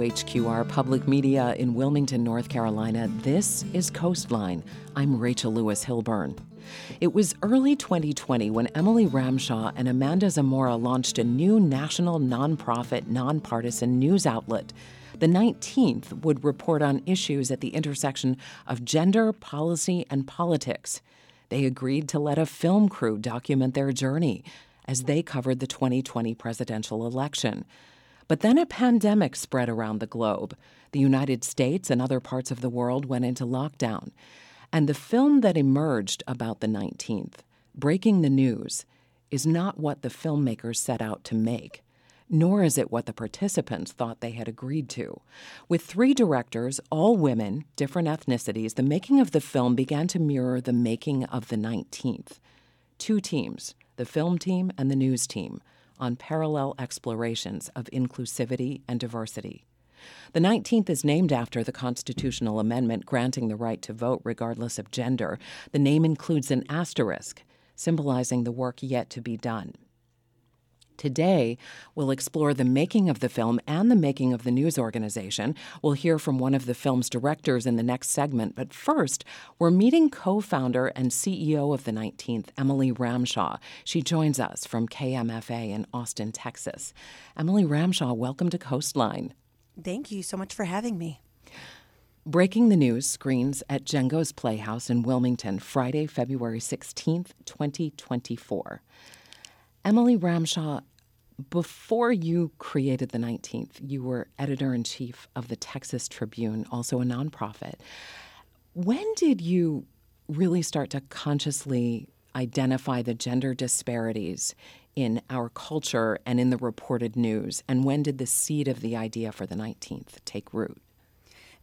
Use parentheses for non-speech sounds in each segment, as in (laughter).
WHQR Public Media in Wilmington, North Carolina. This is Coastline. I'm Rachel Lewis Hilburn. It was early 2020 when Emily Ramshaw and Amanda Zamora launched a new national nonprofit, nonpartisan news outlet. The 19th would report on issues at the intersection of gender, policy, and politics. They agreed to let a film crew document their journey as they covered the 2020 presidential election. But then a pandemic spread around the globe. The United States and other parts of the world went into lockdown. And the film that emerged about the 19th, Breaking the News, is not what the filmmakers set out to make, nor is it what the participants thought they had agreed to. With three directors, all women, different ethnicities, the making of the film began to mirror the making of the 19th. Two teams, the film team and the news team, on parallel explorations of inclusivity and diversity. The 19th is named after the constitutional amendment granting the right to vote regardless of gender. The name includes an asterisk, symbolizing the work yet to be done. Today, we'll explore the making of the film and the making of the news organization. We'll hear from one of the film's directors in the next segment, but first, we're meeting co founder and CEO of the 19th, Emily Ramshaw. She joins us from KMFA in Austin, Texas. Emily Ramshaw, welcome to Coastline. Thank you so much for having me. Breaking the News screens at Jengo's Playhouse in Wilmington Friday, February 16th, 2024. Emily Ramshaw, before you created the 19th, you were editor in chief of the Texas Tribune, also a nonprofit. When did you really start to consciously identify the gender disparities in our culture and in the reported news? And when did the seed of the idea for the 19th take root?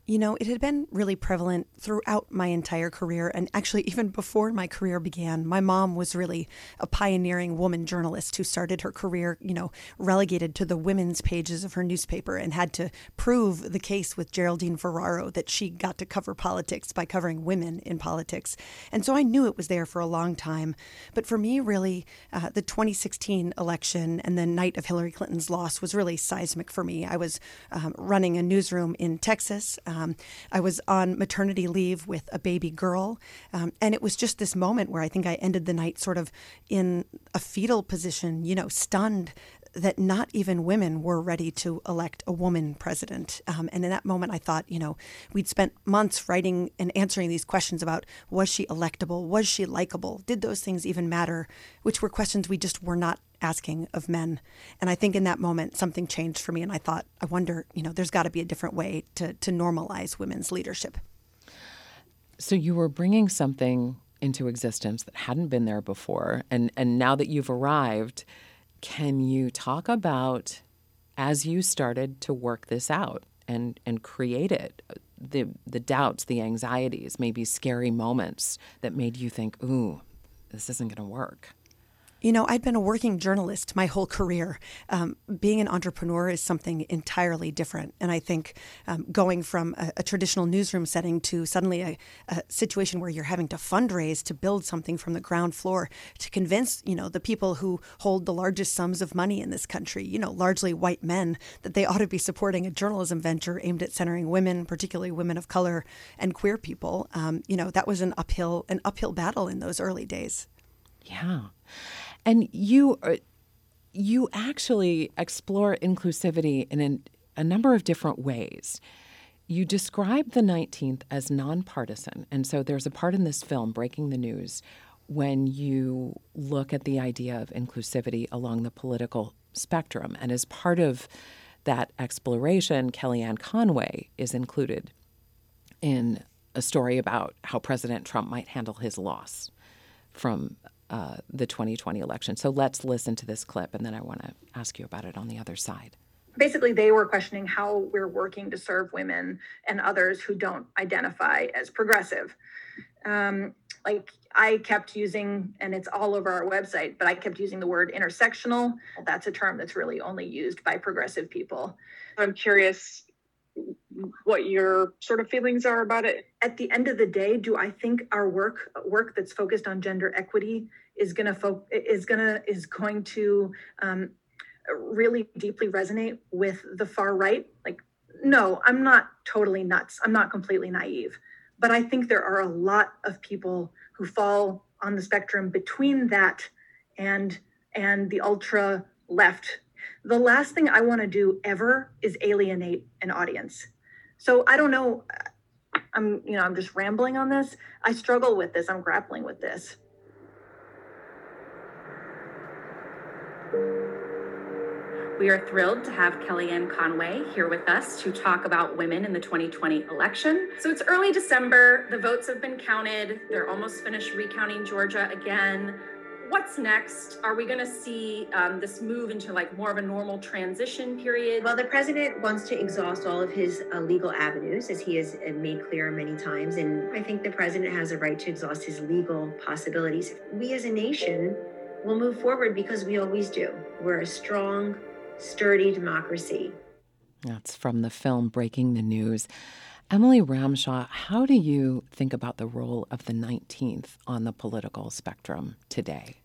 You know, it had been really prevalent throughout my entire career. And actually, (laughs) even before my career began, my mom was really a pioneering woman journalist who started her career, you know, relegated to the women's pages of her newspaper and had to prove the case with Geraldine Ferraro that she got to cover politics by covering women in politics. And so I knew it was there for a long time. But for me, really, uh, the 2016 election and the night of Hillary Clinton's loss was really seismic for me. I was um, running a newsroom in Texas. Um, um, I was on maternity leave with a baby girl, um, and it was just this moment where I think I ended the night sort of in a fetal position, you know, stunned that not even women were ready to elect a woman president. Um, and in that moment, I thought, you know, we'd spent months writing and answering these questions about was she electable? Was she likable? Did those things even matter? Which were questions we just were not asking of men. And I think in that moment, something changed for me. And I thought, I wonder, you know, there's got to be a different way to, to normalize women's leadership. So you were bringing something into existence that hadn't been there before. And, and now that you've arrived, can you talk about as you started to work this out and, and create it, the, the doubts, the anxieties, maybe scary moments that made you think, ooh, this isn't going to work? You know, I'd been a working journalist my whole career. Um, being an entrepreneur is something entirely different. And I think um, going from a, a, traditional newsroom setting to suddenly a, a, situation where you're having to fundraise to build something from the ground floor to convince, you know, the people who hold the largest sums of money in this country, you know, largely white men, that they ought to be supporting a journalism venture aimed at centering women, particularly women of color and queer people. Um, you know, that was an uphill, an uphill battle in those early days. Yeah. And you uh, you actually explore inclusivity in a number of different ways. You describe the 19th as nonpartisan. And so there's a part in this film, Breaking the News, when you look at the idea of inclusivity along the political spectrum. And as part of that exploration, Kellyanne Conway is included in a story about how President Trump might handle his loss from uh, the 2020 election. So let's listen to this clip, and then I want to ask you about it on the other side. Basically, they were questioning how we're working to serve women and others who don't identify as progressive. Um, like I kept using, and it's all over our website, but I kept using the word intersectional. That's a term that's really only used by progressive people. I'm curious what your sort of feelings are about it at the end of the day do i think our work work that's focused on gender equity is going to fo- is to is going to um, really deeply resonate with the far right like no, I'm not totally nuts. I'm not completely naive. But I think there are a lot of people who fall on the spectrum between that and and the ultra left. The last thing I want to do ever is alienate an audience. So I don't know I'm you know, I'm just rambling on this. I struggle with this. I'm grappling with this. We are thrilled to have Kellyanne Conway here with us to talk about women in the 2020 election. So it's early December. The votes have been counted. They're almost finished recounting Georgia again. What's next? Are we going to see um, this move into like more of a normal transition period? Well, the president wants to exhaust all of his uh, legal avenues, as he has uh, made clear many times. And I think the president has a right to exhaust his legal possibilities. We as a nation will move forward because we always do. We're a strong, sturdy democracy. That's from the film Breaking the News. Emily Ramshaw, how do you think about the role of the 19th on the political spectrum today?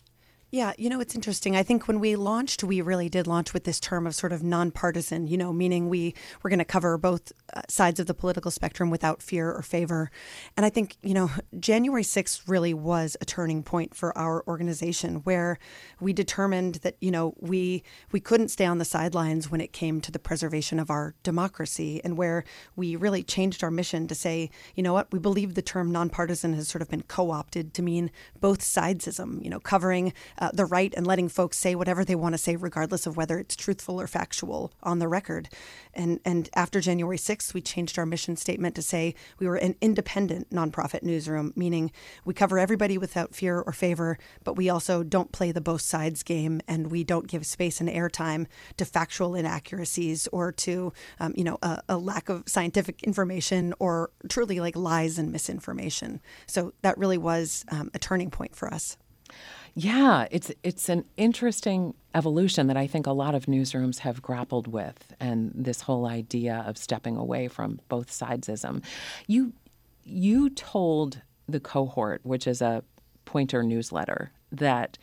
Yeah, you know, it's interesting. I think when we launched, we really did launch with this term of sort of nonpartisan, you know, meaning we were going to cover both uh, sides of the political spectrum without fear or favor. And I think, you know, January 6th really was a turning point for our organization where we determined that, you know, we we couldn't stay on the sidelines when it came to the preservation of our democracy and where we really changed our mission to say, you know what, we believe the term nonpartisan has sort of been co-opted to mean both sidesism, you know, covering uh, the right and letting folks say whatever they want to say, regardless of whether it's truthful or factual on the record. And and after January 6th, we changed our mission statement to say we were an independent nonprofit newsroom, meaning we cover everybody without fear or favor, but we also don't play the both sides game, and we don't give space and airtime to factual inaccuracies or to um, you know a, a lack of scientific information or truly like lies and misinformation. So that really was um, a turning point for us. Yeah, it's it's an interesting evolution that I think a lot of newsrooms have grappled with, and this whole idea of stepping away from both sidesism. You you told the cohort, which is a Poynter newsletter, that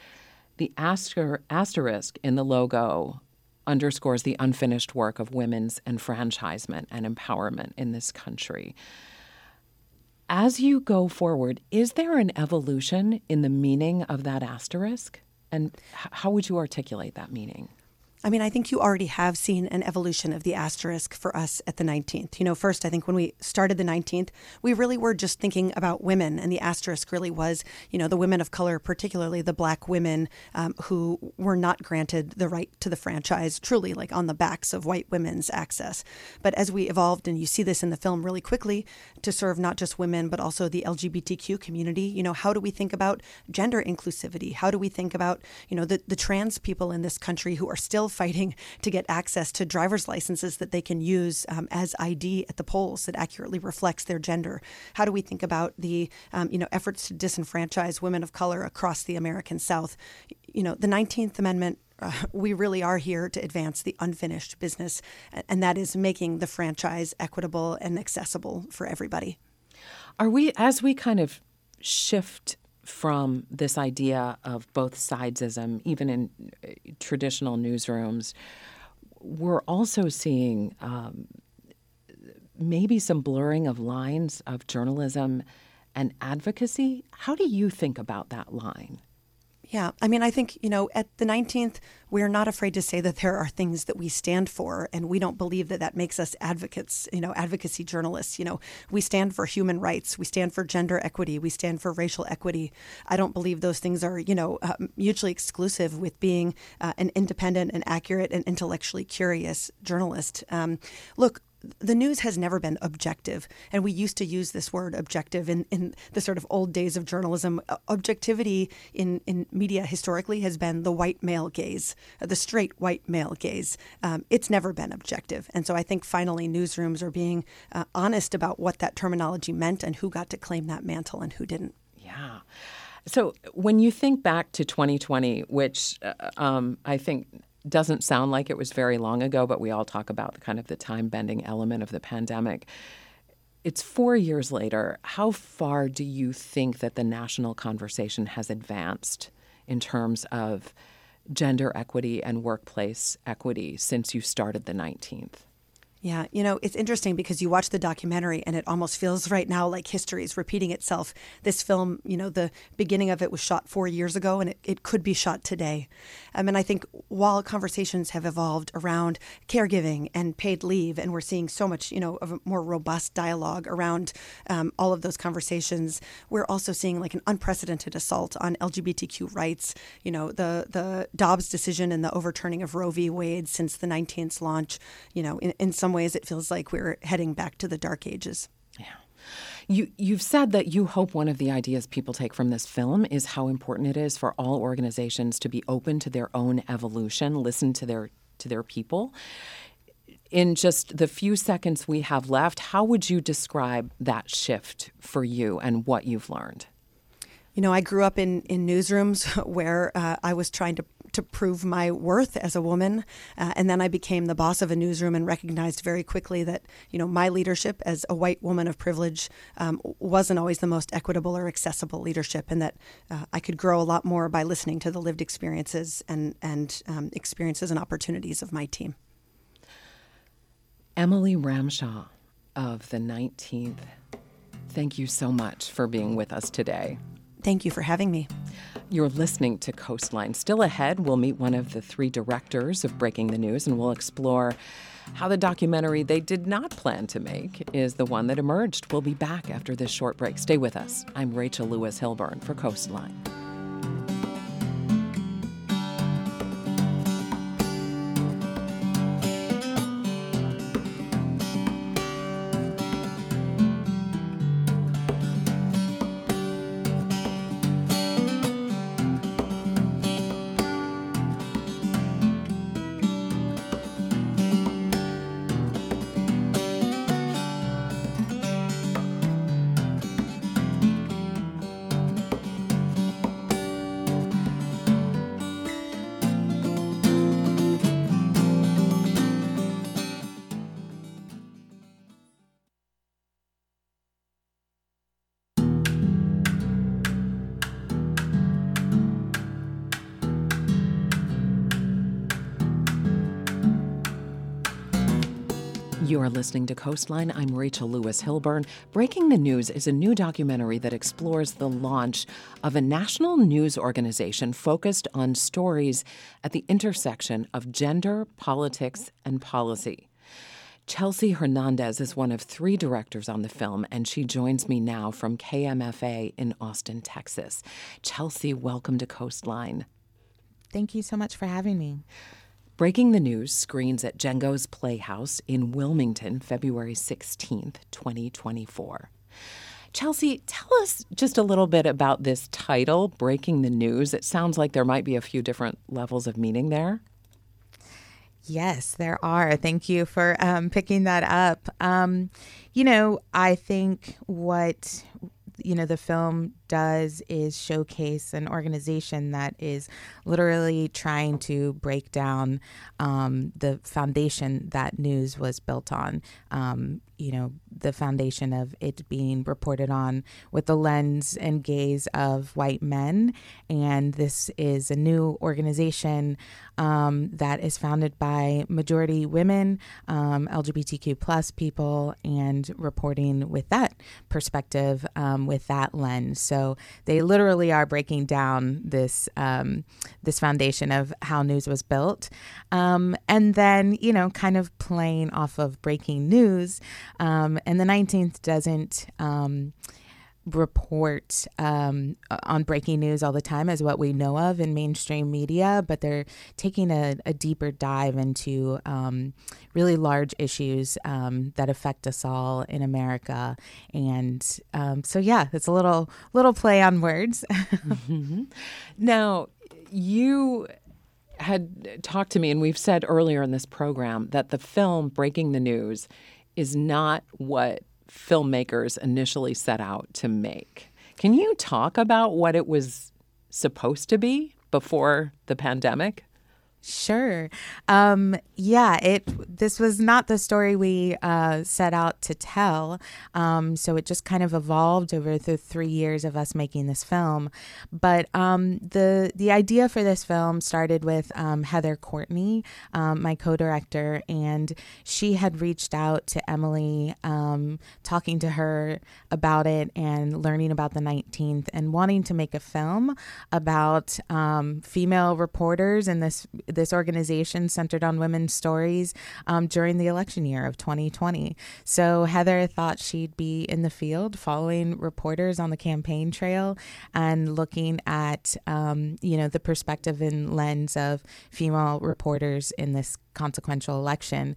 the aster- asterisk in the logo underscores the unfinished work of women's enfranchisement and empowerment in this country. As you go forward, is there an evolution in the meaning of that asterisk? And how would you articulate that meaning? I mean, I think you already have seen an evolution of the asterisk for us at the 19th. You know, first, I think when we started the 19th, we really were just thinking about women, and the asterisk really was, you know, the women of color, particularly the black women um, who were not granted the right to the franchise, truly like on the backs of white women's access. But as we evolved, and you see this in the film really quickly, to serve not just women, but also the LGBTQ community, you know, how do we think about gender inclusivity? How do we think about, you know, the, the trans people in this country who are still fighting (laughs) to get access to driver's licenses that they can use um, as ID at the polls that accurately reflects their gender? How do we think about the um, you know efforts to disenfranchise women of color across the American South? You know, the 19th Amendment uh, (laughs) we really are here to advance the unfinished business, and that is making the franchise equitable and accessible for everybody. Are we, as we kind of shift from this idea of both sidesism, even in uh, traditional newsrooms, we're also seeing um, maybe some blurring of lines of journalism and advocacy. How do you think about that line? Yeah, I mean, I think, you know, at the 19th, we're not afraid to say that there are things that we stand for, and we don't believe that that makes us advocates, you know, advocacy journalists. You know, we stand for human rights, we stand for gender equity, we stand for racial equity. I don't believe those things are, you know, uh, mutually exclusive with being uh, an independent and accurate and intellectually curious journalist. Um, look, the news has never been objective. And we used to use this word objective in, in the sort of old days of journalism. Objectivity in, in media historically has been the white male gaze, the straight white male gaze. Um, it's never been objective. And so I think finally newsrooms are being uh, honest about what that terminology meant and who got to claim that mantle and who didn't. Yeah. So when you think back to 2020, which uh, um, I think doesn't sound like it was very long ago, but we all talk about the kind of the time bending element of the pandemic. It's four years later. How far do you think that the national conversation has advanced in terms of gender equity and workplace equity since you started the 19th? Yeah, you know, it's interesting because you watch the documentary and it almost feels right now like history is repeating itself. This film, you know, the beginning of it was shot four years ago and it, it could be shot today. I mean, I think while conversations have evolved around caregiving and paid leave, and we're seeing so much, you know, of a more robust dialogue around um, all of those conversations, we're also seeing like an unprecedented assault on LGBTQ rights. You know, the, the Dobbs decision and the overturning of Roe v. Wade since the 19th launch, you know, in, in some some ways it feels like we're heading back to the dark ages. Yeah. You, you've said that you hope one of the ideas people take from this film is how important it is for all organizations to be open to their own evolution, listen to their to their people. In just the few seconds we have left, how would you describe that shift for you and what you've learned? You know, I grew up in, in newsrooms (laughs) where uh, I was trying to to prove my worth as a woman. Uh, and then I became the boss of a newsroom and recognized very quickly that, you know, my leadership as a white woman of privilege um, wasn't always the most equitable or accessible leadership, and that uh, I could grow a lot more by listening to the lived experiences and, and um, experiences and opportunities of my team. Emily Ramshaw of the 19th, thank you so much for being with us today. Thank you for having me. You're listening to Coastline. Still ahead, we'll meet one of the three directors of Breaking the News and we'll explore how the documentary they did not plan to make is the one that emerged. We'll be back after this short break. Stay with us. I'm Rachel Lewis Hilburn for Coastline. You are listening to Coastline. I'm Rachel Lewis Hilburn. Breaking the News is a new documentary that explores the launch of a national news organization focused on stories at the intersection of gender, politics, and policy. Chelsea Hernandez is one of three directors on the film, and she joins me now from KMFA in Austin, Texas. Chelsea, welcome to Coastline. Thank you so much for having me. Breaking the News screens at Jengo's Playhouse in Wilmington, February 16th, 2024. Chelsea, tell us just a little bit about this title, Breaking the News. It sounds like there might be a few different levels of meaning there. Yes, there are. Thank you for um, picking that up. Um, you know, I think what you know the film does is showcase an organization that is literally trying to break down um, the foundation that news was built on. Um, you know, the foundation of it being reported on with the lens and gaze of white men. And this is a new organization um, that is founded by majority women, um, LGBTQ plus people, and reporting with that perspective, um, with that lens. So they literally are breaking down this um, this foundation of how news was built, um, and then you know, kind of playing off of breaking news. Um, and the 19th doesn't um, report um, on breaking news all the time as what we know of in mainstream media, but they're taking a, a deeper dive into um, really large issues um, that affect us all in America. And um, so, yeah, it's a little little play on words. (laughs) mm-hmm. Now, you had talked to me, and we've said earlier in this program that the film Breaking the News is not what filmmakers initially set out to make. Can you talk about what it was supposed to be before the pandemic? Sure. Um, yeah, it. This was not the story we uh, set out to tell. Um, so it just kind of evolved over the three years of us making this film. But um, the the idea for this film started with um, Heather Courtney, um, my co-director, and she had reached out to Emily, um, talking to her about it and learning about the 19th, and wanting to make a film about female reporters in this this organization centered on women's stories um, during the election year of 2020. So Heather thought she'd be in the field following reporters on the campaign trail and looking at, um, you know, the perspective and lens of female reporters in this consequential election.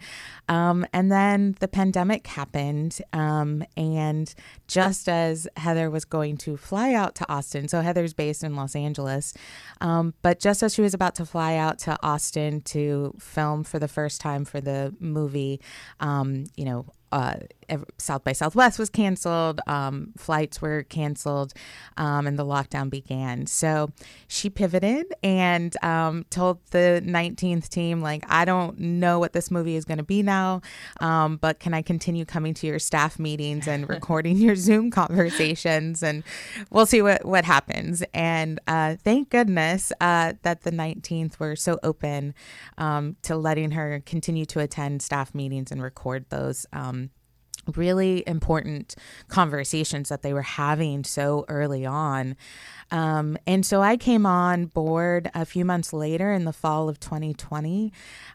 Um, and then the pandemic happened. Um, and just as Heather was going to fly out to Austin, so Heather's based in Los Angeles, um, but just as she was about to fly out to Austin to film for the first time for the movie, um, you know, uh, South by Southwest was canceled, um, flights were canceled, um, and the lockdown began. So she pivoted and um, told the 19th team, like, I don't know what this movie is going to be now, um, but can I continue coming to your staff meetings and (laughs) recording your Zoom conversations? And we'll see what, what happens. And uh, thank goodness uh, that the 19th were so open um, to letting her continue to attend staff meetings and record those um, really important conversations that they were having so early on. Um, and so I came on board a few months later in the fall of 2020.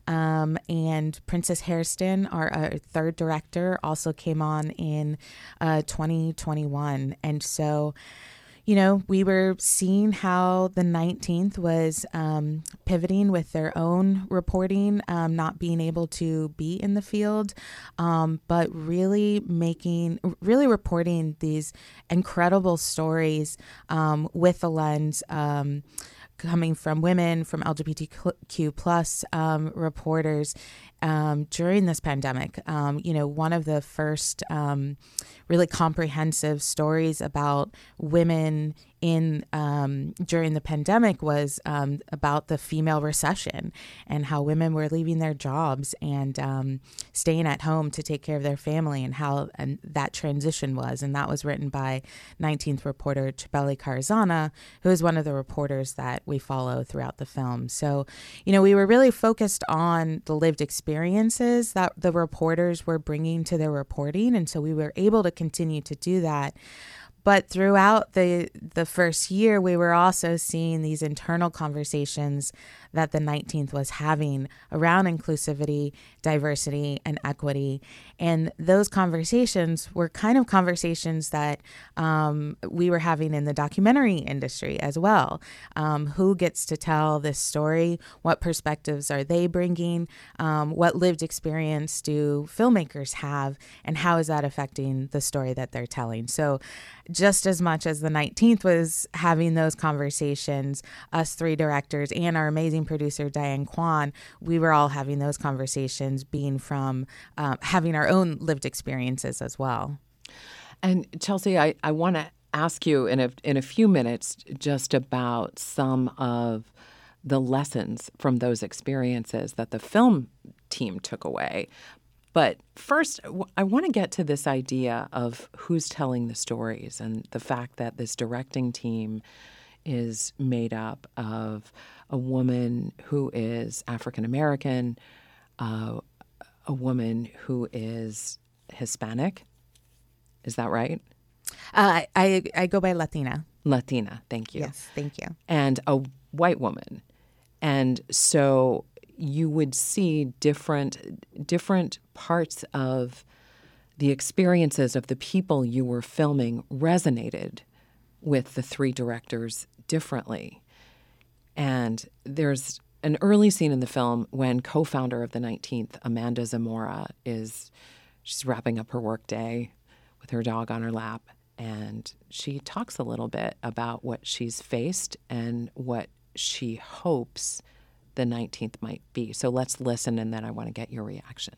Um, and Princess Hairston, our, our, third director, also came on in uh, 2021. And so you know, we were seeing how the 19th was um, pivoting with their own reporting, um, not being able to be in the field, um, but really making, really reporting these incredible stories um, with the lens um, coming from women, from LGBTQ plus um, reporters um, during this pandemic. Um, you know, one of the first um, really comprehensive stories about women in um, during the pandemic was um, about the female recession and how women were leaving their jobs and um, staying at home to take care of their family and how and that transition was. And that was written by 19th reporter Chabeli Carrazana, who is one of the reporters that we follow throughout the film. So, you know, we were really focused on the lived experiences that the reporters were bringing to their reporting. And so we were able to continue to do that. But throughout the the first year, we were also seeing these internal conversations that the 19th was having around inclusivity, diversity, and equity. And those conversations were kind of conversations that um, we were having in the documentary industry as well. Um, who gets to tell this story? What perspectives are they bringing? Um, what lived experience do filmmakers have? And how is that affecting the story that they're telling? So, just as much as the 19th was having those conversations, us three directors and our amazing producer Diane Quon, we were all having those conversations, being from um, having our own lived experiences as well. And Chelsea, I, I want to ask you in a in a few minutes just about some of the lessons from those experiences that the film team took away. But first, I want to get to this idea of who's telling the stories and the fact that this directing team is made up of a woman who is African American, uh, a woman who is Hispanic. Is that right? Uh, I I go by Latina. Latina, thank you. Yes, thank you. And a white woman, and so you would see different different parts of the experiences of the people you were filming resonated with the three directors differently. And there's an early scene in the film when co-founder of the 19th, Amanda Zamora, is she's wrapping up her workday with her dog on her lap and she talks a little bit about what she's faced and what she hopes the 19th might be. So let's listen and then I want to get your reaction.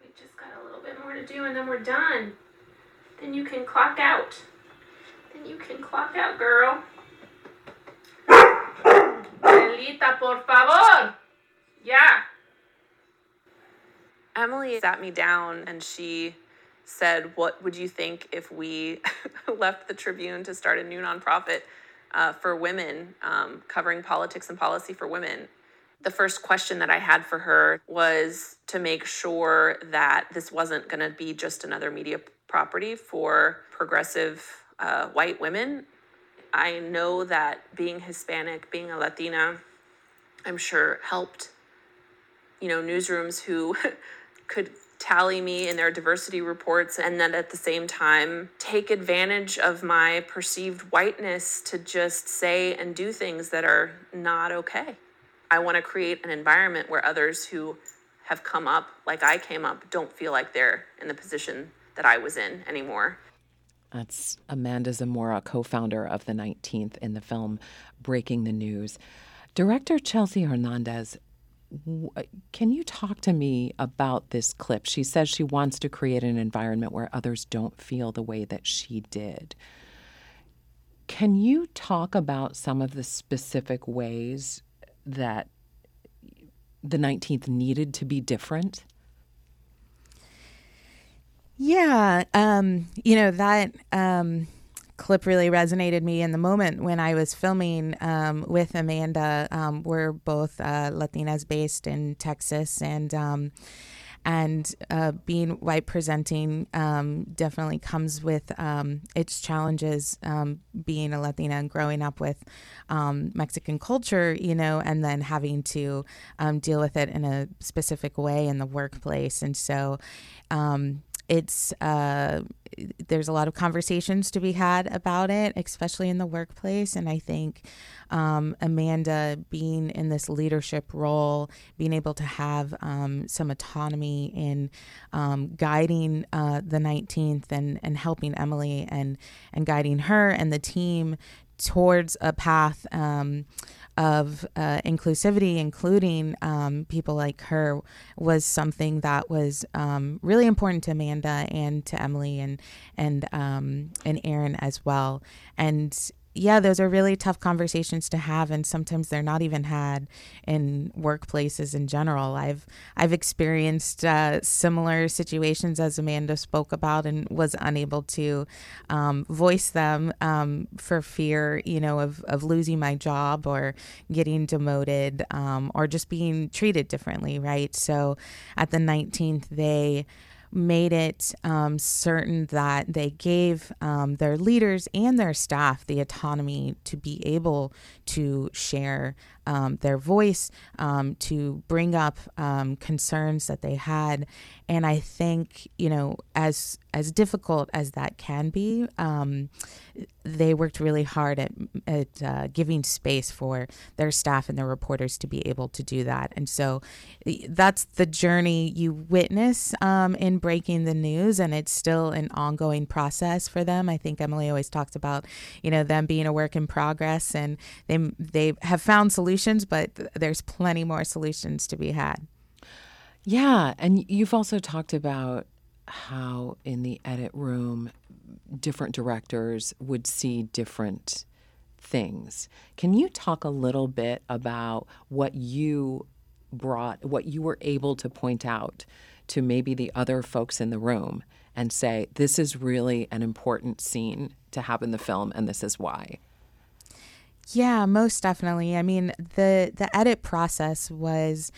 We just got a little bit more to do and then we're done. Then you can clock out. Then you can clock out, girl. Abuelita, por favor. Yeah. Emily sat me down and she said, What would you think if we (laughs) left the Tribune to start a new nonprofit uh, for women, um, covering politics and policy for women? The first question that I had for her was to make sure that this wasn't going to be just another media property for progressive uh, white women. I know that being Hispanic, being a Latina, I'm sure helped, you know, newsrooms who (laughs) could tally me in their diversity reports and then at the same time take advantage of my perceived whiteness to just say and do things that are not okay. I want to create an environment where others who have come up like I came up don't feel like they're in the position that I was in anymore. That's Amanda Zamora, co founder of the 19th in the film Breaking the News. Director Chelsea Hernandez can you talk to me about this clip? She says she wants to create an environment where others don't feel the way that she did. Can you talk about some of the specific ways that the 19th needed to be different? Yeah, um, you know that um, clip really resonated me in the moment when I was filming um, with Amanda. Um, we're both uh, Latinas based in Texas, and um, and uh, being white presenting um, definitely comes with um, its challenges. Um, being a Latina and growing up with Mexican culture, you know, and then having to deal with it in a specific way in the workplace, and so it's uh, there's a lot of conversations to be had about it, especially in the workplace. And I think um, Amanda being in this leadership role, being able to have um, some autonomy in um, guiding uh, the 19th and, and helping Emily and, and guiding her and the team towards a path um, of uh, inclusivity, including um, people like her, was something that was um, really important to Amanda and to Emily and and um, and Aaron as well. And yeah, those are really tough conversations to have, and sometimes they're not even had in workplaces in general. I've I've experienced uh, similar situations as Amanda spoke about, and was unable to um, voice them um, for fear, you know, of of losing my job or getting demoted um, or just being treated differently. Right. So, at the 19th, they made it um, certain that they gave um, their leaders and their staff the autonomy to be able to share um, their voice, um, to bring up um, concerns that they had. And I think, you know, as as difficult as that can be, um, they worked really hard at, at uh, giving space for their staff and their reporters to be able to do that. And so that's the journey you witness um, in breaking the news, and it's still an ongoing process for them. I think Emily always talks about, you know, them being a work in progress, and they they have found solutions, but there's plenty more solutions to be had. Yeah, and you've also talked about how in the edit room different directors would see different things. Can you talk a little bit about what you brought, what you were able to point out to maybe the other folks in the room and say, this is really an important scene to have in the film, and this is why? Yeah, most definitely. I mean, the the edit process was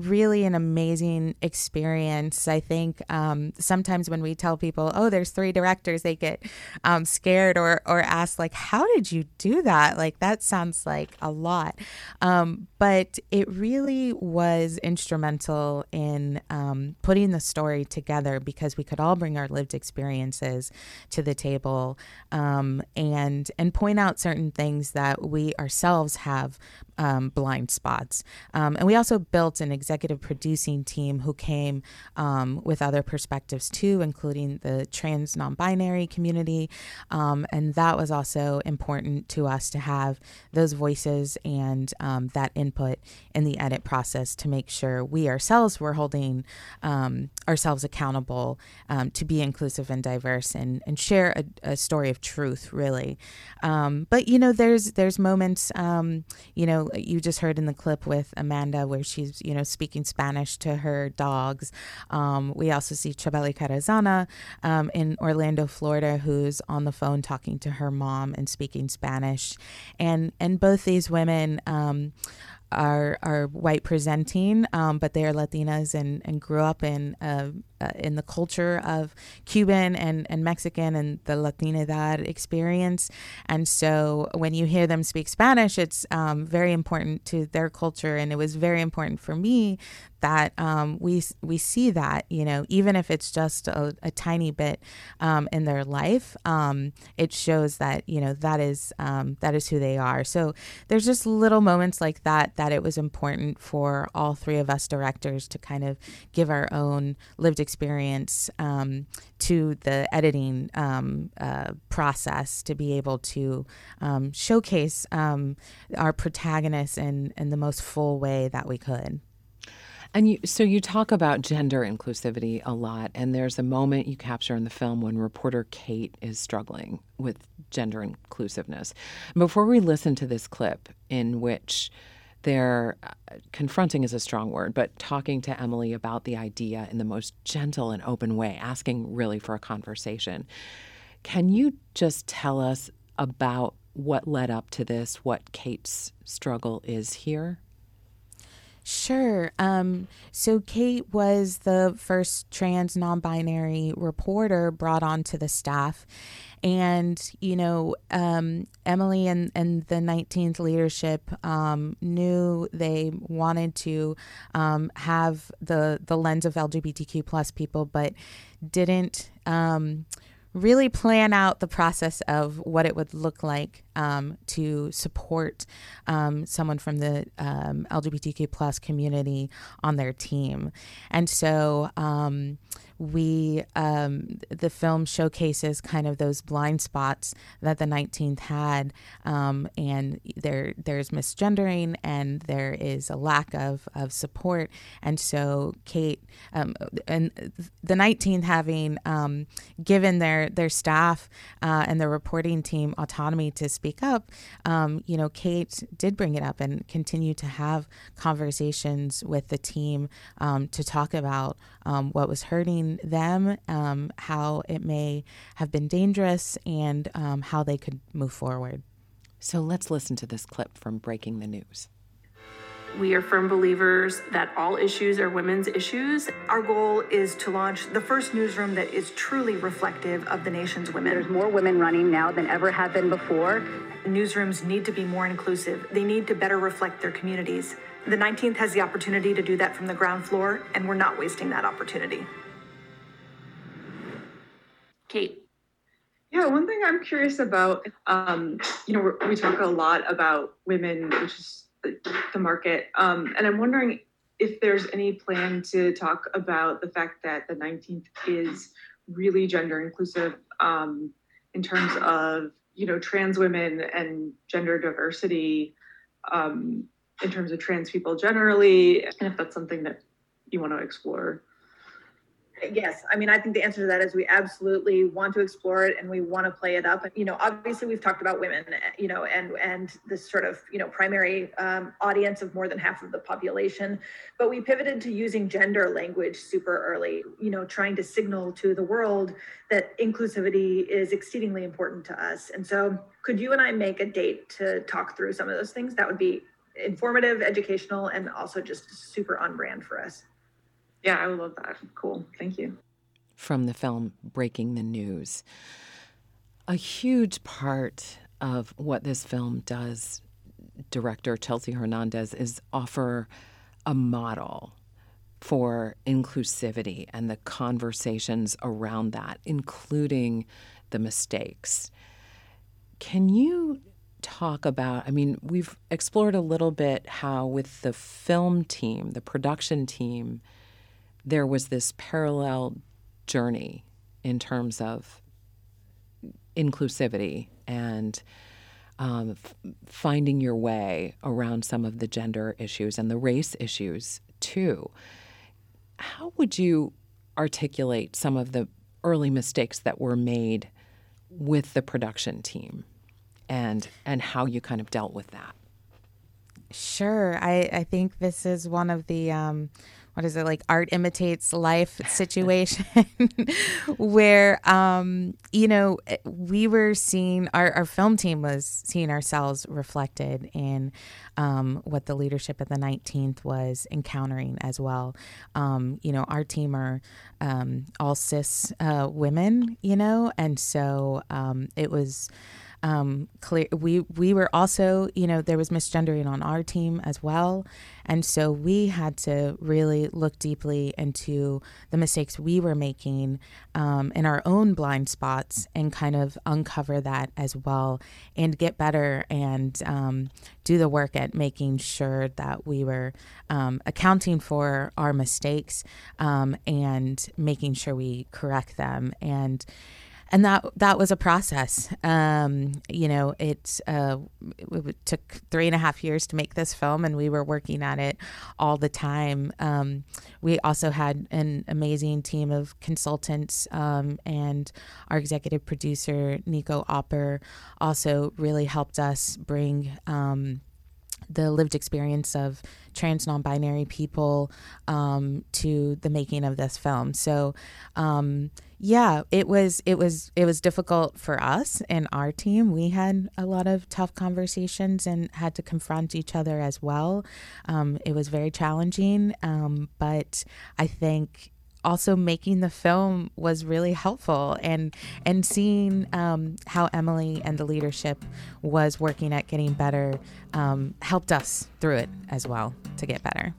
really an amazing experience. I think um, sometimes when we tell people, "Oh, there's three directors," they get um, scared or or ask like, "How did you do that?" Like that sounds like a lot, um, but it really was instrumental in um, putting the story together because we could all bring our lived experiences to the table um, and and point out certain things that we ourselves have um, blind spots, and we also built an executive producing team who came um, with other perspectives too, including the trans non binary community. Um, and that was also important to us to have those voices and um, that input in the edit process to make sure we ourselves were holding um, ourselves accountable um, to be inclusive and diverse and, and share a, a story of truth, really. Um, but, you know, there's, there's moments, you know, you just heard in the clip with Amanda where she's, you know, speaking Spanish to her dogs. Um, we also see Chabeli Carrazana um, in Orlando, Florida, who's on the phone talking to her mom and speaking Spanish. And, and both these women, um, are are white presenting, um, but they are Latinas and, and grew up in uh, uh, in the culture of Cuban and, and Mexican and the Latinidad experience. And so when you hear them speak Spanish, it's um, very important to their culture. And it was very important for me that um, we we see that you know even if it's just a, a tiny bit um, in their life, um, it shows that you know that is um, that is who they are. So there's just little moments like that that it was important for all three of us directors to kind of give our own lived experience um, to the editing um, uh, process to be able to showcase our protagonists in in the most full way that we could. And you, so you talk about gender inclusivity a lot, and there's a moment you capture in the film when reporter Kate is struggling with gender inclusiveness. Before we listen to this clip, in which they're uh, confronting is a strong word, but talking to Emily about the idea in the most gentle and open way, asking really for a conversation. Can you just tell us about what led up to this, what Kate's struggle is here? Sure. Um, so Kate was the first trans non binary reporter brought onto the staff. And, you know, um, Emily and, and the 19th leadership um, knew they wanted to um, have the, the lens of LGBTQ plus people, but didn't um, really plan out the process of what it would look like um, to support um, someone from the um, LGBTQ plus community on their team. And so um, we um, the film showcases kind of those blind spots that the 19th had um, and there there's misgendering and there is a lack of, of support. And so kate um, and the 19th having um, given their their staff uh, and their reporting team autonomy to speak up um, you know kate did bring it up and continue to have conversations with the team um, to talk about what was hurting them, um, how it may have been dangerous, and um, how they could move forward. So let's listen to this clip from Breaking the News. We are firm believers that all issues are women's issues. Our goal is to launch the first newsroom that is truly reflective of the nation's women. There's more women running now than ever have been before. Newsrooms need to be more inclusive, they need to better reflect their communities. The 19th has the opportunity to do that from the ground floor, and we're not wasting that opportunity. Kate. Yeah, one thing I'm curious about, um, you know, we talk a lot about women, which is the, market, um, and I'm wondering if there's any plan to talk about the fact that the 19th is really gender inclusive um, in terms of, you know, trans women and gender diversity, um, in terms of trans people generally, and if that's something that you want to explore. Yes, I mean, I think the answer to that is we absolutely want to explore it and we want to play it up. You know, obviously we've talked about women, you know, and and this sort of you know primary um, audience of more than half of the population, but we pivoted to using gender language super early. You know, trying to signal to the world that inclusivity is exceedingly important to us. And so, could you and I make a date to talk through some of those things? That would be informative, educational, and also just super on brand for us. Yeah, I love that. Cool. Thank you. From the film Breaking the News. A huge part of what this film does, director Chelsea Hernandez, is offer a model for inclusivity and the conversations around that, including the mistakes. Can you talk about? I mean, we've explored a little bit how, with the film team, the production team, there was this parallel journey in terms of inclusivity and um, f- finding your way around some of the gender issues and the race issues too. How would you articulate some of the early mistakes that were made with the production team and and how you kind of dealt with that? Sure. I, I think this is one of the um, what is it like art imitates life (laughs) situation (laughs) where um you know eh, we were seeing our, our film team was seeing ourselves reflected in um, what the leadership of the 19th was encountering as well. Um, you know our team are um, all cis uh, women you know and so um, it was um, clear we we were also you know there was misgendering on our team as well. And so we had to really look deeply into the mistakes we were making um, in our own blind spots and kind of uncover that as well and get better and um, do the work at making sure that we were um, accounting for our mistakes um, and making sure we correct them. And and that that was a process. Um, you know, it, uh, it, took three and a half years to make this film, and we were working at it all the time. Um, we also had an amazing team of consultants, um, and our executive producer Nico Opper also really helped us bring um, the lived experience of trans non-binary people um, to the making of this film. So um, yeah, it was it was it was difficult for us and our team. We had a lot of tough conversations and had to confront each other as well. Um, it was very challenging, um, but I think also making the film was really helpful and and seeing um, how Emily and the leadership was working at getting better um, helped us through it as well to get better.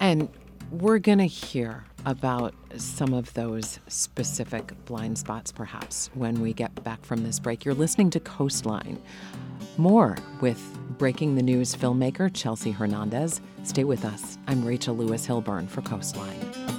And we're to hear about some of those specific blind spots, perhaps, when we get back from this break. You're listening to Coastline. More with breaking the news filmmaker Chelsea Hernandez. Stay with us. I'm Rachel Lewis Hilburn for Coastline.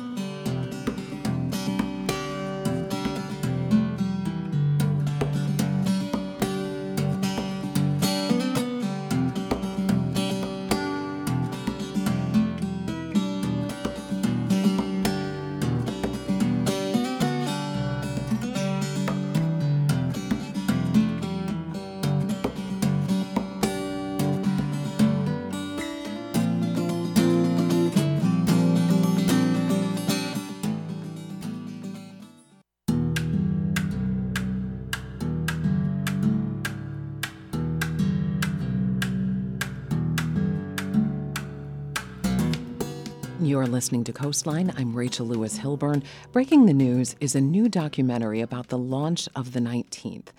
You're listening to Coastline. I'm Rachel Lewis Hilburn. Breaking the News is a new documentary about the launch of the 19th,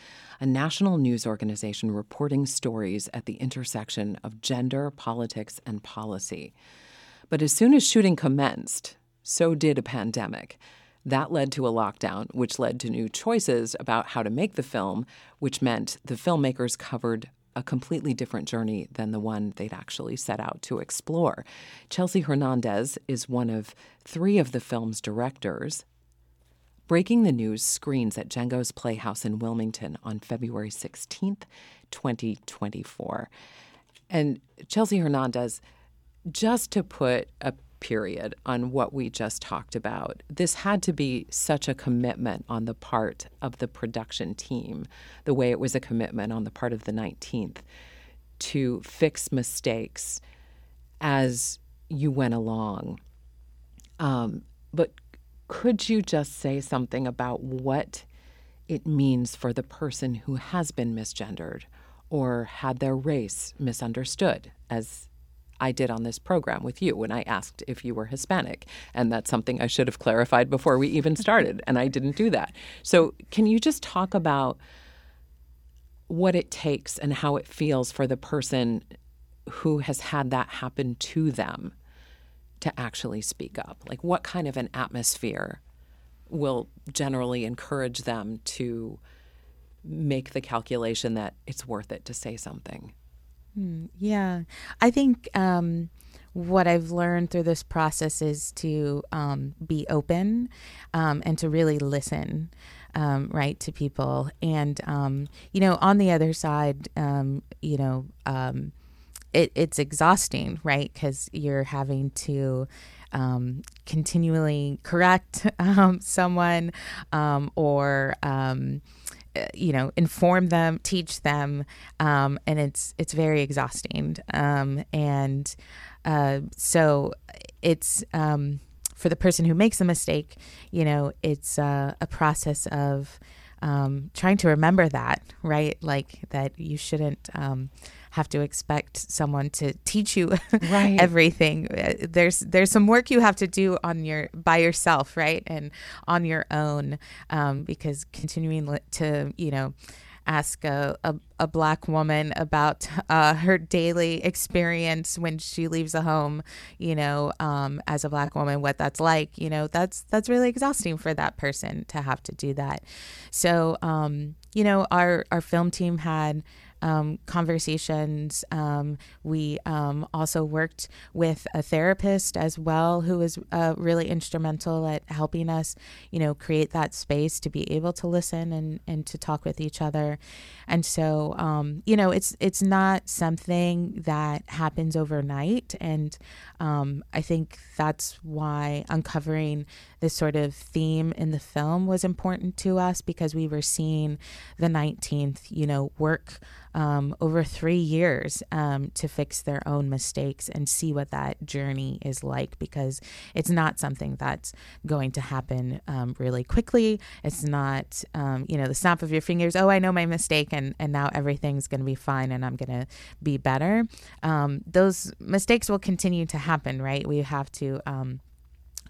a national news organization reporting stories at the intersection of gender, politics, and policy. But as soon as shooting commenced, so did a pandemic. That led to a lockdown, which led to new choices about how to make the film, which meant the filmmakers covered a completely different journey than the one they'd actually set out to explore. Chelsea Hernandez is one of three of the film's directors. Breaking the News screens at Jengo's Playhouse in Wilmington on February 16th, 2024. And Chelsea Hernandez, just to put a period on what we just talked about. This had to be such a commitment on the part of the production team, the way it was a commitment on the part of the 19th to fix mistakes as you went along. Um, but could you just say something about what it means for the person who has been misgendered or had their race misunderstood, as I did on this program with you when I asked if you were Hispanic. And that's something I should have clarified before we even started, and I didn't do that. So, can you just talk about what it takes and how it feels for the person who has had that happen to them to actually speak up? Like, what kind of an atmosphere will generally encourage them to make the calculation that it's worth it to say something. Mm, yeah, I think um, what I've learned through this process is to um, be open um, and to really listen. Um, right to people and um, you know on the other side um, you know it, it's exhausting right because you're having to um, continually correct (laughs) um, someone um, or you know inform them teach them um, and it's it's very exhausting. Um, and uh, so it's um, for the person who makes a mistake you know it's uh, a process of um, trying to remember that right? Like that you shouldn't um, have to expect someone to teach you (laughs) right. everything. Uh, there's there's some work you have to do on your by yourself, right, and on your own, um, because continuing to you know ask a, a, a, black woman about (laughs) uh, her daily experience when she leaves a home, you know, um, as a black woman, what that's like, you know, that's that's really exhausting for that person to have to do that. So, um, you know, our our film team had um, conversations. Um, we um, also worked with a therapist as well, who was uh, really instrumental at helping us, you know, create that space to be able to listen and, and to talk with each other. And so, um, you know, it's it's not something that happens overnight, and um, I think that's why uncovering this sort of theme in the film was important to us because we were seeing the 19th, you know, work um, over three years um, to fix their own mistakes and see what that journey is like because it's not something that's going to happen um, really quickly. It's not, um, you know, the snap of your fingers, oh, I know my mistake and, and now everything's going to be fine and I'm going to be better. Um, those mistakes will continue to happen, right? We have to. Um,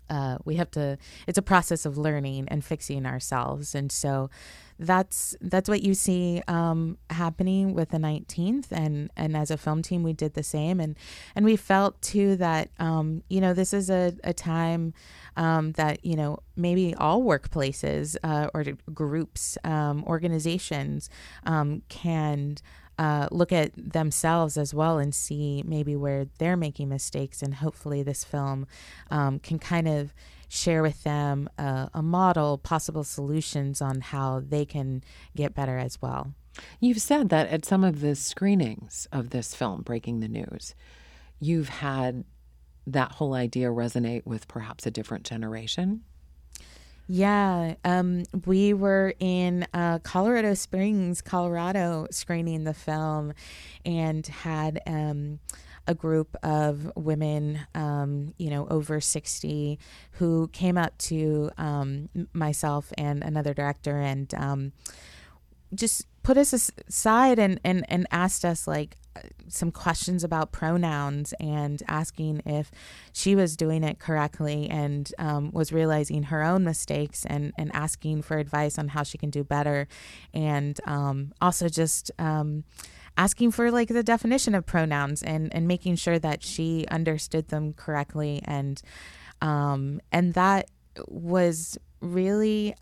uh, we have to it's a process of learning and fixing ourselves. And so that's that's what you see um, happening with the 19th and and as a film team we did the same. And and we felt too that um, you know this is a, a time um, that you know maybe all workplaces uh, or groups um, organizations um, can uh, look at themselves as well and see maybe where they're making mistakes and hopefully this film um, can kind of share with them a, a model, possible solutions on how they can get better as well. You've said that at some of the screenings of this film, Breaking the News, you've had that whole idea resonate with perhaps a different generation. Yeah, um, we were in uh, Colorado Springs, Colorado, screening the film, and had um, a group of women, um, you know, over 60 who came up to um, myself and another director and um, just put us aside and, and, and asked us, like, some questions about pronouns and asking if she was doing it correctly and um, was realizing her own mistakes and, and asking for advice on how she can do better. And um, also just um, asking for like the definition of pronouns and and making sure that she understood them correctly and um and that was really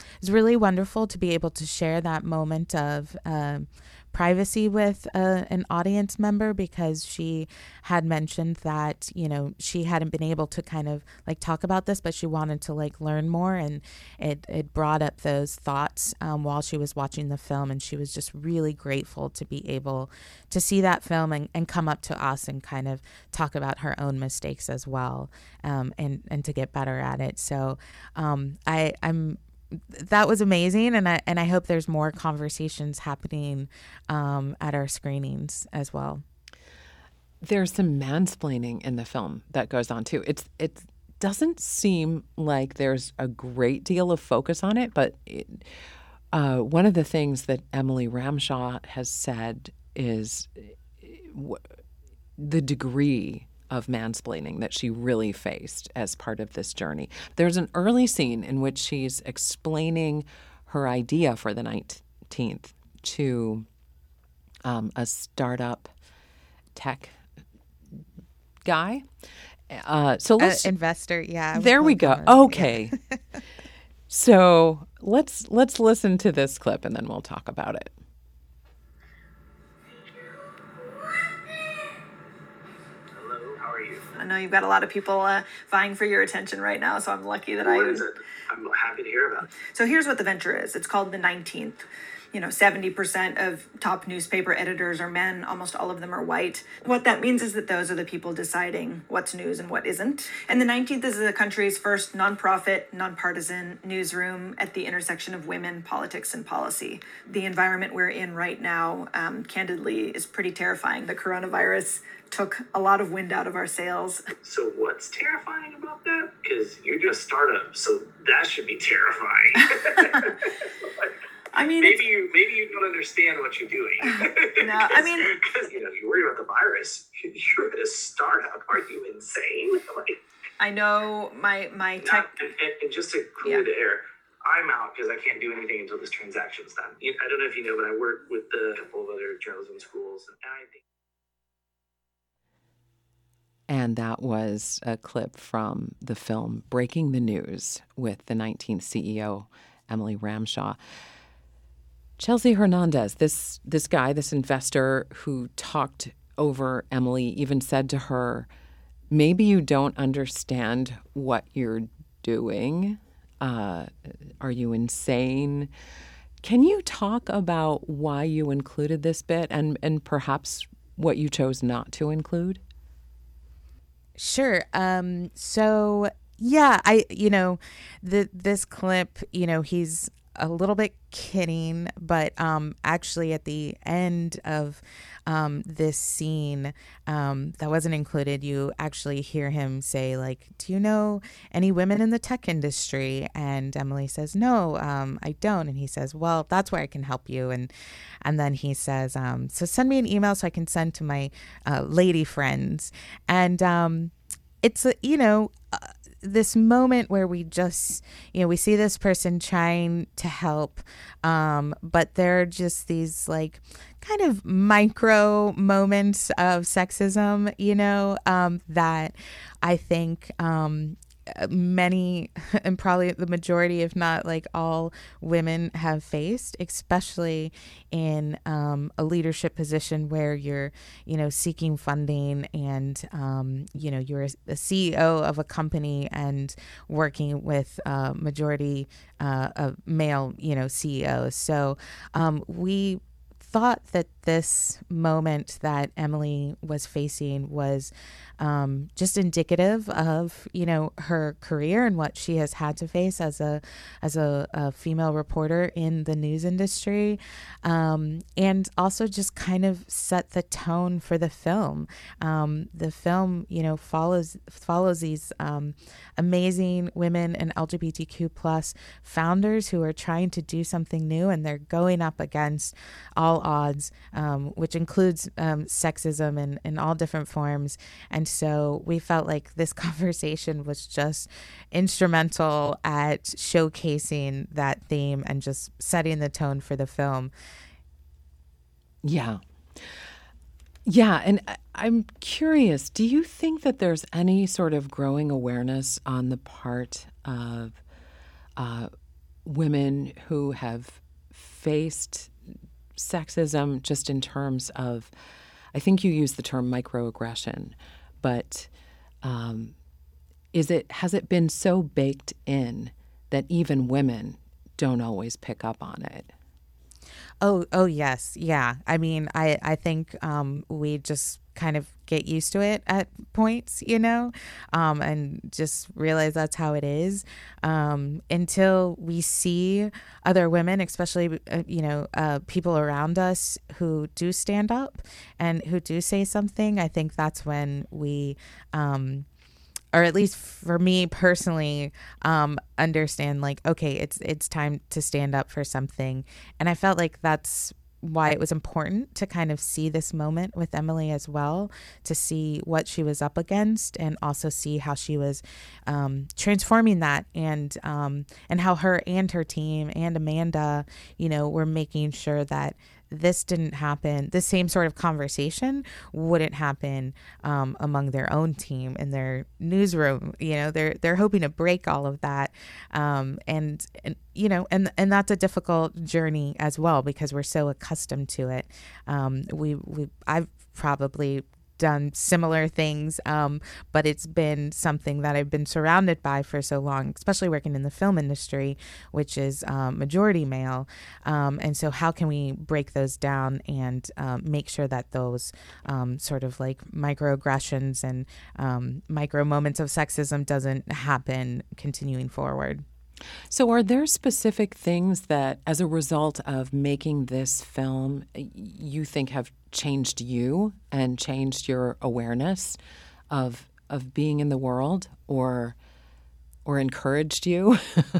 it was really wonderful to be able to share that moment of um privacy with uh, an audience member because she had mentioned that you know she hadn't been able to kind of like talk about this but she wanted to like learn more. And it it brought up those thoughts um, while she was watching the film. And she was just really grateful to be able to see that film and, and come up to us and kind of talk about her own mistakes as well um, and and to get better at it. So um, I I'm that was amazing and I and I hope there's more conversations happening um, at our screenings as well. There's some mansplaining in the film that goes on too. It's it doesn't seem like there's a great deal of focus on it, but it, uh, one of the things that Emily Ramshaw has said is w- the degree of mansplaining that she really faced as part of this journey. There's an early scene in which she's explaining her idea for the 19th to um, a startup tech guy. Uh, so let's uh, investor, yeah. There we go. Okay. (laughs) so let's let's listen to this clip and then we'll talk about it. Know you've got a lot of people uh, vying for your attention right now, so I'm lucky that What I. is it? I'm happy to hear about it. So here's what the venture is. It's called the 19th. You know, 70% of top newspaper editors are men, almost all of them are white. What that means is that those are the people deciding what's news and what isn't. And the 19th is the country's first nonprofit, nonpartisan newsroom at the intersection of women, politics, and policy. The environment we're in right now, um, candidly, is pretty terrifying. The coronavirus took a lot of wind out of our sails. So what's terrifying about that? Because you're just a startup, so that should be terrifying. (laughs) I mean, maybe you maybe you don't understand what you're doing. (laughs) No, I (laughs) mean- because you know you worry about the virus. You're at a startup. Are you insane? Like, I know my my tech. not, and, and, just to clear the air, I'm out because I can't do anything until this transaction's done. I don't know if you know, but I work with a couple of other journalism schools, and I think. And that was a clip from the film Breaking the News with the 19th CEO, Emily Ramshaw. Chelsea Hernandez, this this guy, this investor who talked over Emily, even said to her, "Maybe you don't understand what you're doing. Uh, are you insane?" Can you talk about why you included this bit and and perhaps what you chose not to include? Sure. Um, so yeah, I you know, the this clip, you know, he's a little bit kidding, but um, actually at the end of um, this scene um, that wasn't included, you actually hear him say like, "Do you know any women in the tech industry?" And Emily says, "No, um, I don't." And he says, "Well, that's where I can help you." And and then he says, um, "So send me an email so I can send to my uh, lady friends." And um, it's a, you know. Uh, this moment where we just you know we see this person trying to help um but there are just these like kind of micro moments of sexism you know um that i think um many (laughs) and probably the majority if not like all women have faced especially in um, a leadership position where you're you know seeking funding and um, you know you're a, a ceo of a company and working with uh, majority uh, of male you know ceos so um, we thought that this moment that Emily was facing was um, just indicative of you know her career and what she has had to face as a as a, a female reporter in the news industry, um, and also just kind of set the tone for the film. Um, the film you know follows follows these um, amazing women and LGBTQ plus founders who are trying to do something new and they're going up against all odds um, which includes um, sexism in, in all different forms. And so we felt like this (laughs) conversation was just instrumental at showcasing that theme and just setting the tone for the film. Yeah. Yeah, and I'm curious, do you think that there's any sort of growing awareness on the part of uh, women who have faced sexism just in terms of, I think you use the term microaggression, but um, is it has it been so baked in that even women don't always pick up on it? Oh, oh yes, yeah. I mean, I I think um, we just kind of get used to it at points, you know, um, and just realize that's how it is um, until we see other women, especially, uh, you know, uh, people around us who do stand up and who do say something. I think that's when we. Um, or at least for me personally um understand like okay it's it's time to stand up for something and i felt like that's why it was important to kind of see this moment with Emily as well, to see what she was up against, and also see how she was um, transforming that, and um, and how her and her team and Amanda, you know, were making sure that this didn't happen. The same sort of conversation wouldn't happen um, among their own team in their newsroom. You know, they're they're hoping to break all of that, um, and and you know, and and that's a difficult journey as well because we're so accustomed to it. Um, we we I've probably done similar things, um, but it's been something that I've been surrounded by for so long, especially working in the film industry, which is um, majority male. Um, and so, how can we break those down and um, make sure that those um, sort of like microaggressions and um, micro moments of sexism doesn't happen continuing forward? So, are there specific things that, as a result of making this film, you think have changed you and changed your awareness of of being in the world, or or encouraged you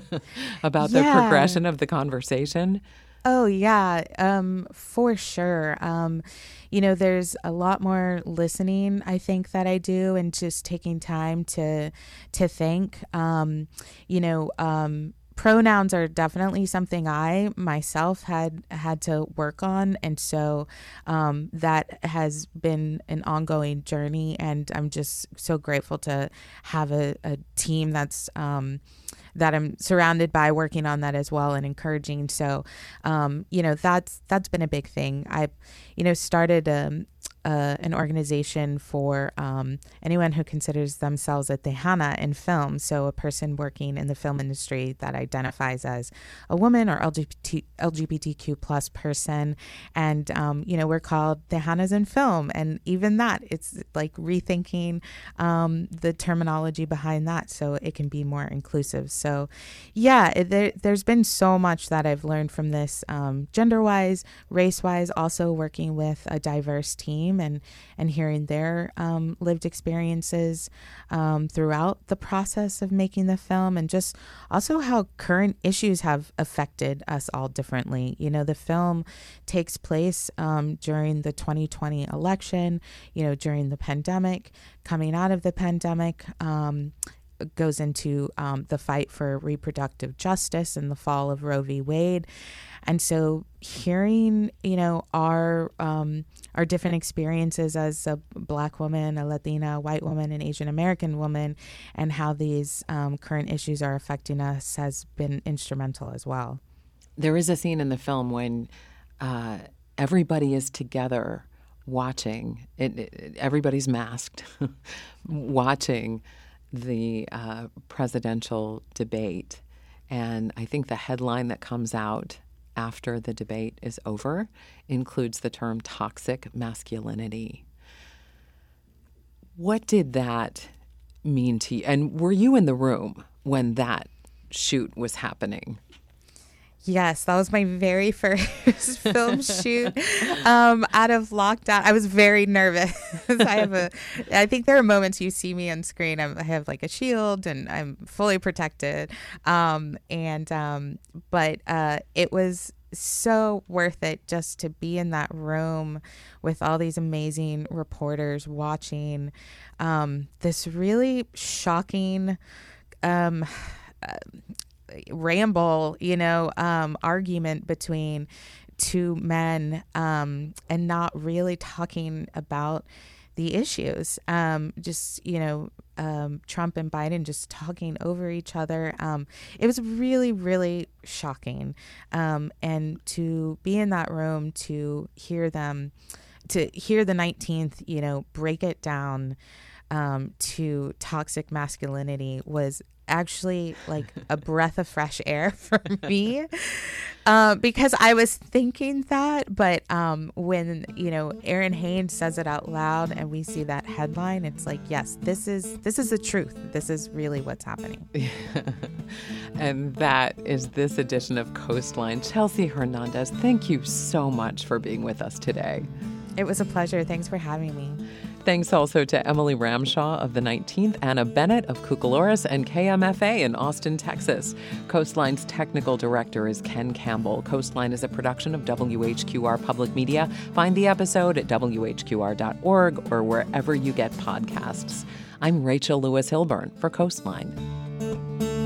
(laughs) about yeah. the progression of the conversation? Oh yeah, um, for sure. Um, you know, there's a lot more listening. I think that I do, and just taking time to to think. Um, you know, um, pronouns are definitely something I myself had had to work on, and so um, that has been an ongoing journey. And I'm just so grateful to have a, a team that's um, that I'm surrounded by working on that as well and encouraging. So, um, you know, that's that's been a big thing. I, you know, started um, uh, an organization for um, anyone who considers themselves a Tejana in film. So, a person working in the film industry that identifies as a woman or LGBT, LGBTQ plus person. And, um, you know, we're called Tejanas in film. And even that, it's like rethinking um, the terminology behind that so it can be more inclusive. So, yeah, it, there, there's been so much that I've learned from this um, gender wise, race wise, also working with a diverse team and and hearing their um, lived experiences um, throughout the process of making the film, and just also how current issues have affected us all differently. You know, the film takes place um, during the 2020 election. You know, during the pandemic, coming out of the pandemic um, goes into um, the fight for reproductive justice and the fall of Roe v. Wade. And so hearing, you know, our um, our different experiences as a black woman, a Latina, a white woman, an Asian American woman, and how these um, current issues are affecting us has been instrumental as well. There is a scene in the film when uh, everybody is together watching. It, it, everybody's masked, (laughs) watching the uh, presidential debate. And I think the headline that comes out after the debate is over includes the term toxic masculinity. What did that mean to you? And were you in the room when that shoot was happening? Yes, that was my very (laughs) first film shoot um, out of lockdown. I was very nervous. (laughs) I have a, I think there are moments you see me on screen. I'm, i have like a shield and I'm fully protected. Um, and um, but uh, it was so worth it just to be in that room with all these amazing reporters watching um, this really shocking. Uh, ramble, you know, um, argument between two men um, and not really talking about the issues. Um, just, you know, um, Trump and Biden just talking over each other. Um, it was really, really shocking. Um, and to be in that room, to hear them, to hear the 19th, you know, break it down um, to toxic masculinity was actually like a breath of fresh air (laughs) for me uh, because I was thinking that. But um, when you know Errin Haynes says it out loud and we see that headline, it's like, yes, this is this is the truth. This is really what's happening. (laughs) and that is this edition of Coastline. Chelsea Hernandez, thank you so much for being with us today. It was a pleasure. Thanks for having me. Thanks also to Emily Ramshaw of the 19th, Anna Bennett of Cucalorus, and KMFA in Austin, Texas. Coastline's technical director is Ken Campbell. Coastline is a production of WHQR Public Media. Find the episode at WHQR.org or wherever you get podcasts. I'm Rachel Lewis Hilburn for Coastline.